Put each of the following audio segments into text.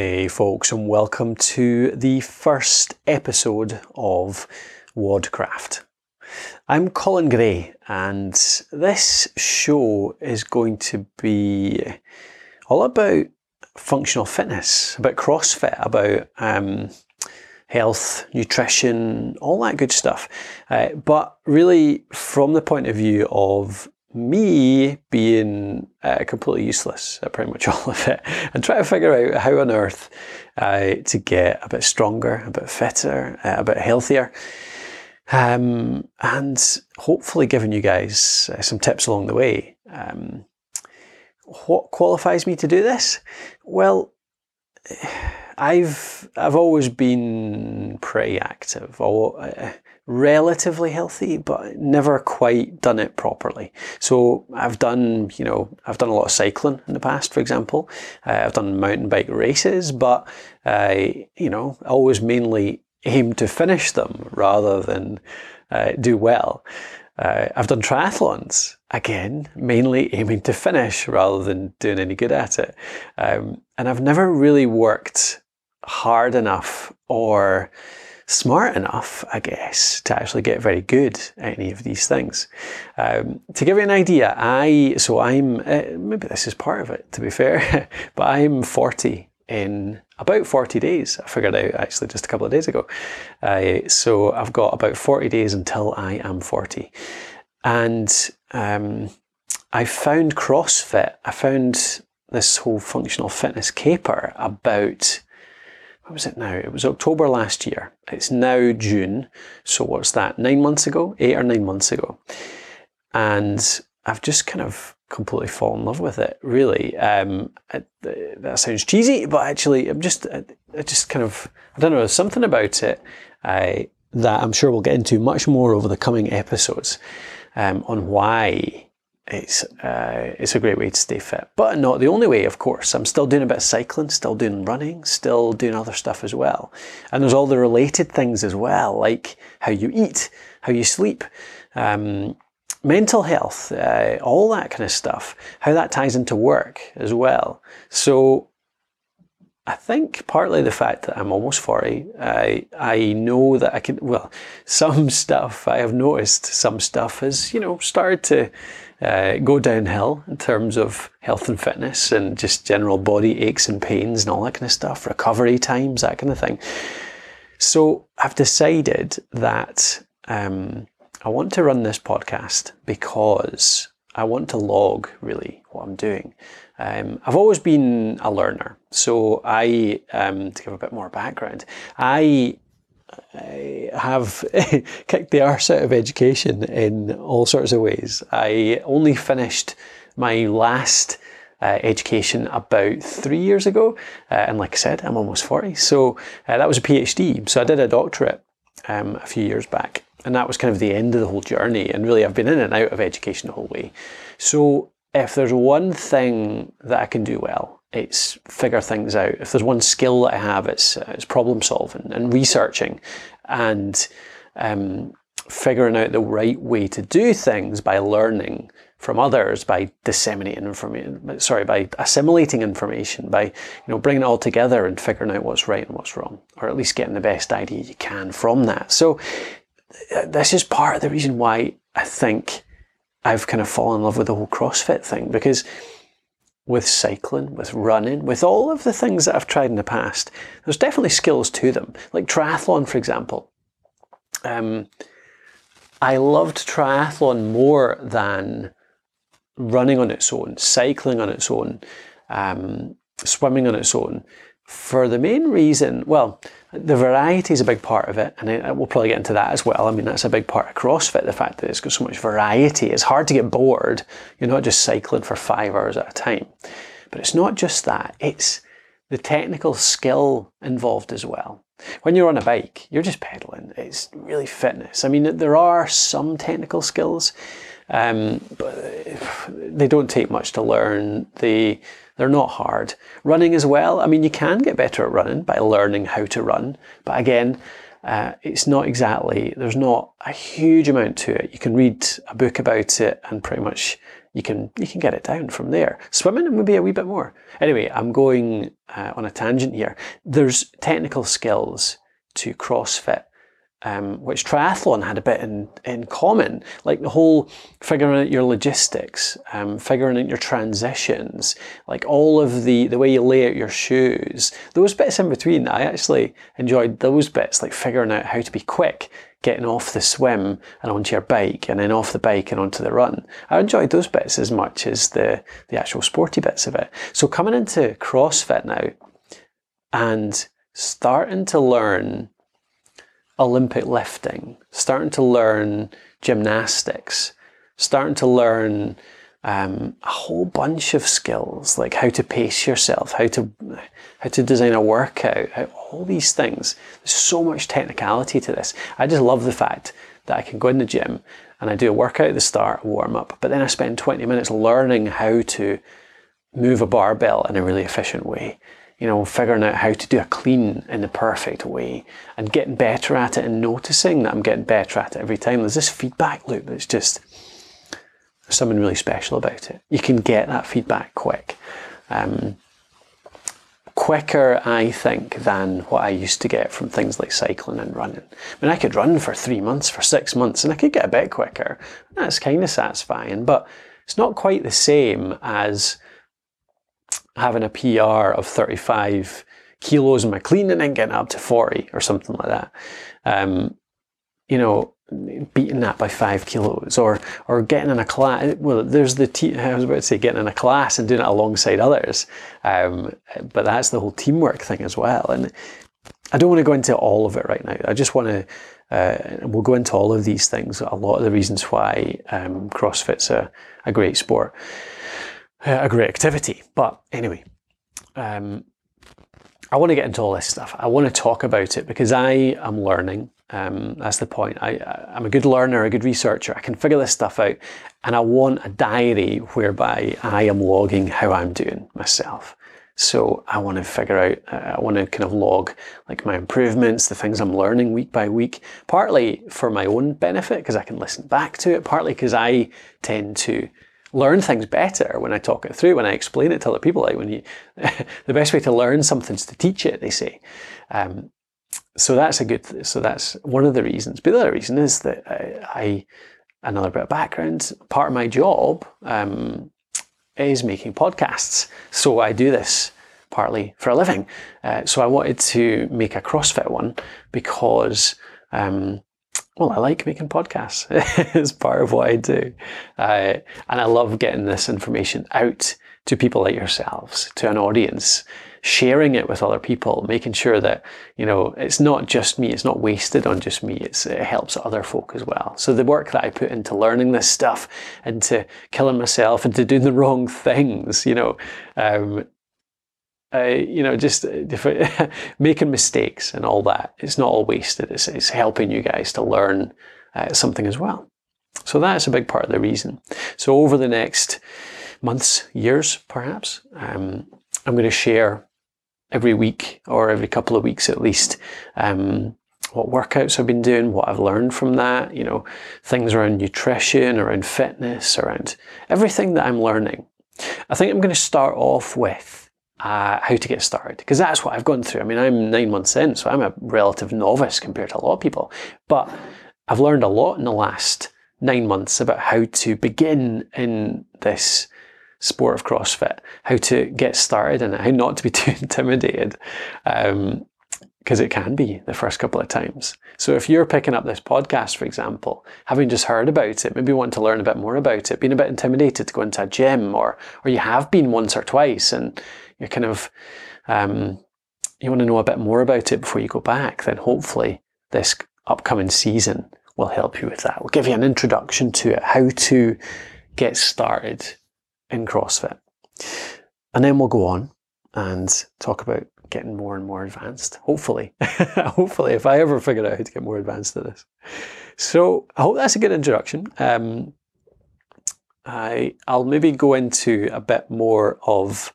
Hey, folks, and welcome to the first episode of WODcraft. I'm Colin Gray, and this show is going to be all about functional fitness, about CrossFit, about um, health, nutrition, all that good stuff. Uh, but really, from the point of view of me being uh, completely useless at pretty much all of it and trying to figure out how on earth uh, to get a bit stronger, a bit fitter, uh, a bit healthier. Um, and hopefully giving you guys uh, some tips along the way. Um, what qualifies me to do this? Well, I've I've always been pretty active. Uh, relatively healthy, but never quite done it properly. So I've done, you know, I've done a lot of cycling in the past, for example. Uh, I've done mountain bike races, but I, you know, always mainly aim to finish them rather than uh, do well. Uh, I've done triathlons again, mainly aiming to finish rather than doing any good at it. Um, and I've never really worked hard enough or smart enough, I guess, to actually get very good at any of these things. Um, to give you an idea, I so I'm uh, maybe this is part of it to be fair, but I'm 40 in about 40 days. I figured out actually just a couple of days ago. Uh, so I've got about 40 days until I am 40, and um, I found CrossFit. I found this whole functional fitness caper about what was it now? It was October last year. It's now June. So what's that? Nine months ago? Eight or nine months ago. And I've just kind of completely fallen in love with it, really. Um, it, that sounds cheesy, but actually, I'm just, I, I, just kind of, I don't know, there's something about it uh, that I'm sure we'll get into much more over the coming episodes um, on why it's uh, it's a great way to stay fit, but not the only way. Of course, I'm still doing a bit of cycling, still doing running, still doing other stuff as well, and there's all the related things as well, like how you eat, how you sleep, um, mental health, uh, all that kind of stuff. How that ties into work as well. So. I think partly the fact that I'm almost 40, I, I know that I can, well, some stuff I have noticed, some stuff has, you know, started to uh, go downhill in terms of health and fitness and just general body aches and pains and all that kind of stuff, recovery times, that kind of thing. So I've decided that um, I want to run this podcast because I want to log really what I'm doing. Um, I've always been a learner, so I, um, to give a bit more background, I I have kicked the arse out of education in all sorts of ways. I only finished my last uh, education about three years ago, uh, and like I said, I'm almost 40. So uh, that was a PhD. So I did a doctorate um, a few years back, and that was kind of the end of the whole journey. And really, I've been in and out of education the whole way. So if there's one thing that I can do well, it's figure things out. If there's one skill that I have, it's, uh, it's problem solving and researching and um, figuring out the right way to do things by learning from others, by disseminating information, sorry, by assimilating information, by you know bringing it all together and figuring out what's right and what's wrong, or at least getting the best idea you can from that. So this is part of the reason why I think I've kind of fallen in love with the whole CrossFit thing because with cycling, with running, with all of the things that I've tried in the past, there's definitely skills to them. Like triathlon, for example. Um, I loved triathlon more than running on its own, cycling on its own, um, swimming on its own, for the main reason, well, the variety is a big part of it, and we'll probably get into that as well. I mean, that's a big part of CrossFit, the fact that it's got so much variety. It's hard to get bored. You're not just cycling for five hours at a time. But it's not just that, it's the technical skill involved as well. When you're on a bike, you're just pedaling. It's really fitness. I mean, there are some technical skills, um, but they don't take much to learn. They they're not hard. Running as well. I mean, you can get better at running by learning how to run. But again, uh, it's not exactly, there's not a huge amount to it. You can read a book about it and pretty much you can you can get it down from there. Swimming maybe a wee bit more. Anyway, I'm going uh, on a tangent here. There's technical skills to CrossFit um, which triathlon had a bit in, in common, like the whole figuring out your logistics, um, figuring out your transitions, like all of the, the way you lay out your shoes, those bits in between, I actually enjoyed those bits, like figuring out how to be quick, getting off the swim and onto your bike, and then off the bike and onto the run. I enjoyed those bits as much as the, the actual sporty bits of it. So coming into CrossFit now and starting to learn Olympic lifting, starting to learn gymnastics, starting to learn um, a whole bunch of skills like how to pace yourself, how to how to design a workout, how, all these things. There's so much technicality to this. I just love the fact that I can go in the gym and I do a workout at the start, warm up, but then I spend 20 minutes learning how to move a barbell in a really efficient way you know, figuring out how to do a clean in the perfect way and getting better at it and noticing that I'm getting better at it every time. There's this feedback loop that's just something really special about it. You can get that feedback quick. Um, quicker, I think, than what I used to get from things like cycling and running. I mean, I could run for three months, for six months, and I could get a bit quicker. That's kind of satisfying, but it's not quite the same as having a PR of 35 kilos in my clean and then getting up to 40 or something like that. Um, you know, beating that by five kilos or or getting in a class. Well, there's the I was about to say getting in a class and doing it alongside others, um, but that's the whole teamwork thing as well. And I don't want to go into all of it right now. I just want to. Uh, we'll go into all of these things. A lot of the reasons why um, CrossFit's a, a great sport a great activity. But anyway, um, I want to get into all this stuff. I want to talk about it because I am learning. Um, that's the point. I, am a good learner, a good researcher. I can figure this stuff out, and I want a diary whereby I am logging how I'm doing myself. So I want to figure out, uh, I want to kind of log like my improvements, the things I'm learning week by week, partly for my own benefit because I can listen back to it, partly because I tend to learn things better when I talk it through, when I explain it to other people. Like when you, the best way to learn something is to teach it, they say. Um, so that's a good, so that's one of the reasons. But the other reason is that I, I another bit of background, part of my job um, is making podcasts. So I do this partly for a living. Uh, so I wanted to make a CrossFit one because um, well, I like making podcasts. it's part of what I do. Uh, and I love getting this information out to people like yourselves, to an audience, sharing it with other people, making sure that, you know, it's not just me, it's not wasted on just me, it helps other folk as well. So the work that I put into learning this stuff, into killing myself, into doing the wrong things, you know, um, you know, just making mistakes and all that. It's not all wasted. It's, it's helping you guys to learn uh, something as well. So that's a big part of the reason. So over the next months, years, perhaps, um, I'm going to share every week or every couple of weeks at least um, what workouts I've been doing, what I've learned from that, you know, things around nutrition, around fitness, around everything that I'm learning. I think I'm going to start off with uh, how to get started because that's what I've gone through. I mean, I'm nine months in, so I'm a relative novice compared to a lot of people, but I've learned a lot in the last nine months about how to begin in this sport of CrossFit, how to get started and how not to be too intimidated. Um, because it can be the first couple of times. So if you're picking up this podcast, for example, having just heard about it, maybe want to learn a bit more about it, being a bit intimidated to go into a gym, or or you have been once or twice and you're kind of um, you want to know a bit more about it before you go back, then hopefully this upcoming season will help you with that. We'll give you an introduction to it, how to get started in CrossFit. And then we'll go on and talk about getting more and more advanced. Hopefully, hopefully, if I ever figure out how to get more advanced at this. So I hope that's a good introduction. Um, I I'll maybe go into a bit more of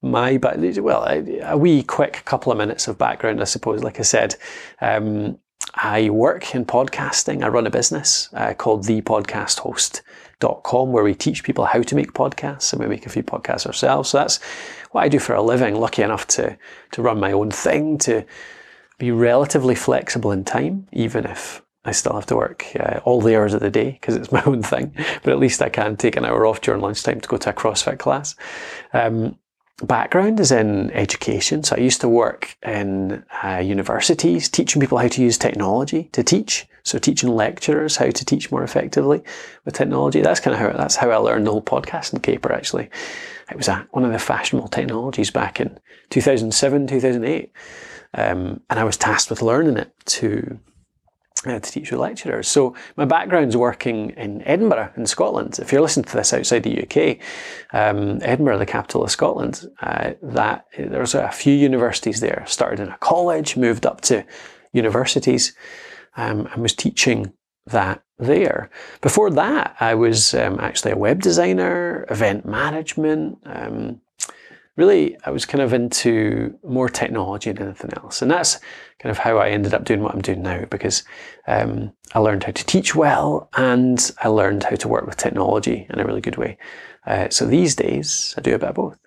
my well a, a, wee quick couple of minutes of background i suppose like i said um, I work in podcasting. I run a business uh, called thepodcasthost.com where we teach people how to make podcasts and we make a few podcasts ourselves. So that's what I do for a living. Lucky enough to, to run my own thing, to be relatively flexible in time, even if I still have to work uh, all the hours of the day because it's my own thing. But at least I can take an hour off during lunchtime to go to a CrossFit class. Um, background is in education. So I used to work in uh, universities, teaching people how to use technology to teach. So teaching lecturers how to teach more effectively with technology. That's kind of how that's how I learned the whole podcasting caper. Actually, it was a, one of the fashionable technologies back in 2007, 2008, um, and I was tasked with learning it to to teach with lecturers. So my background's working in Edinburgh in Scotland. If you're listening to this outside the UK, um, Edinburgh, the capital of Scotland, uh, that there's a few universities there. Started in a college, moved up to universities, um, and was teaching that there. Before that, I was um, actually a web designer, event management. Um, really, I was kind of into more technology than anything else. And that's kind of how I ended up doing what I'm doing now because um, I learned how to teach well and I learned how to work with technology in a really good way. Uh, so these days, I do a bit of both.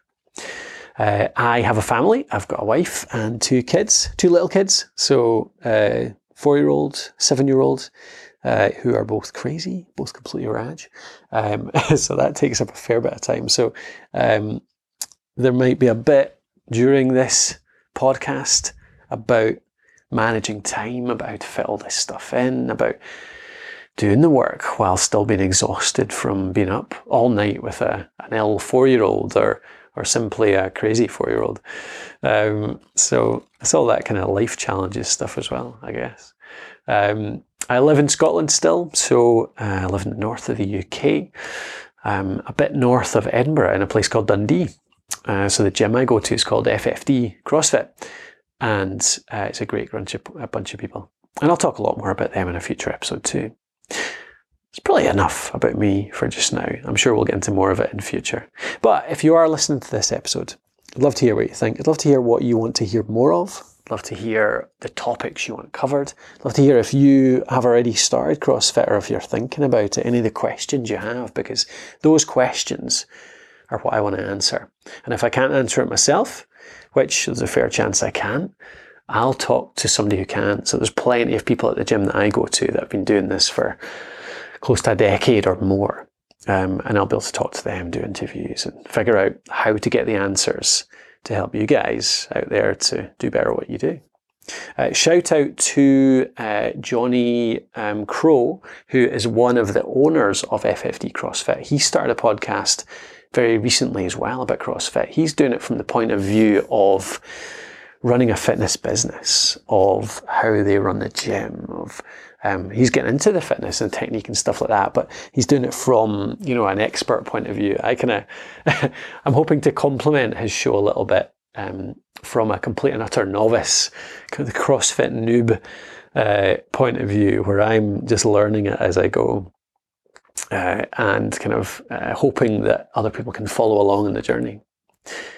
Uh, I have a family. I've got a wife and two kids, two little kids. So, uh, four year old, seven year old, uh, who are both crazy, both completely rage. Um, so that takes up a fair bit of time. So, um, there might be a bit during this podcast about managing time, about fit all this stuff in, about doing the work while still being exhausted from being up all night with a, an ill four year old or or simply a crazy four year old. Um, so it's all that kind of life challenges stuff as well, I guess. Um, I live in Scotland still, so uh, I live in the north of the UK, um, a bit north of Edinburgh in a place called Dundee. Uh, so the gym I go to is called FFD CrossFit, and uh, it's a great bunch of, a bunch of people. And I'll talk a lot more about them in a future episode too. It's probably enough about me for just now. I'm sure we'll get into more of it in future. But if you are listening to this episode, I'd love to hear what you think. I'd love to hear what you want to hear more of. I'd love to hear the topics you want covered. I'd love to hear if you have already started CrossFit or if you're thinking about it, any of the questions you have, because those questions are what I want to answer. And if I can't answer it myself, which there's a fair chance I can, I'll talk to somebody who can. So there's plenty of people at the gym that I go to that have been doing this for close to a decade or more. Um, and I'll be able to talk to them, do interviews, and figure out how to get the answers to help you guys out there to do better what you do. Uh, shout out to uh, Johnny um, Crow, who is one of the owners of FFD CrossFit. He started a podcast very recently as well about CrossFit. He's doing it from the point of view of running a fitness business, of how they run the gym, of um, he's getting into the fitness and technique and stuff like that, but he's doing it from you know an expert point of view. I kind of I'm hoping to complement his show a little bit um, from a complete and utter novice, kind of the CrossFit noob uh, point of view, where I'm just learning it as I go uh, and kind of uh, hoping that other people can follow along in the journey.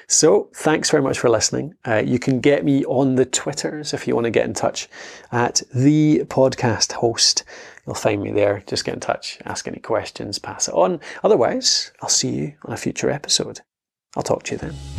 So, thanks very much for listening. Uh, you can get me on the Twitters if you want to get in touch at the podcast host. You'll find me there. Just get in touch, ask any questions, pass it on. Otherwise, I'll see you on a future episode. I'll talk to you then.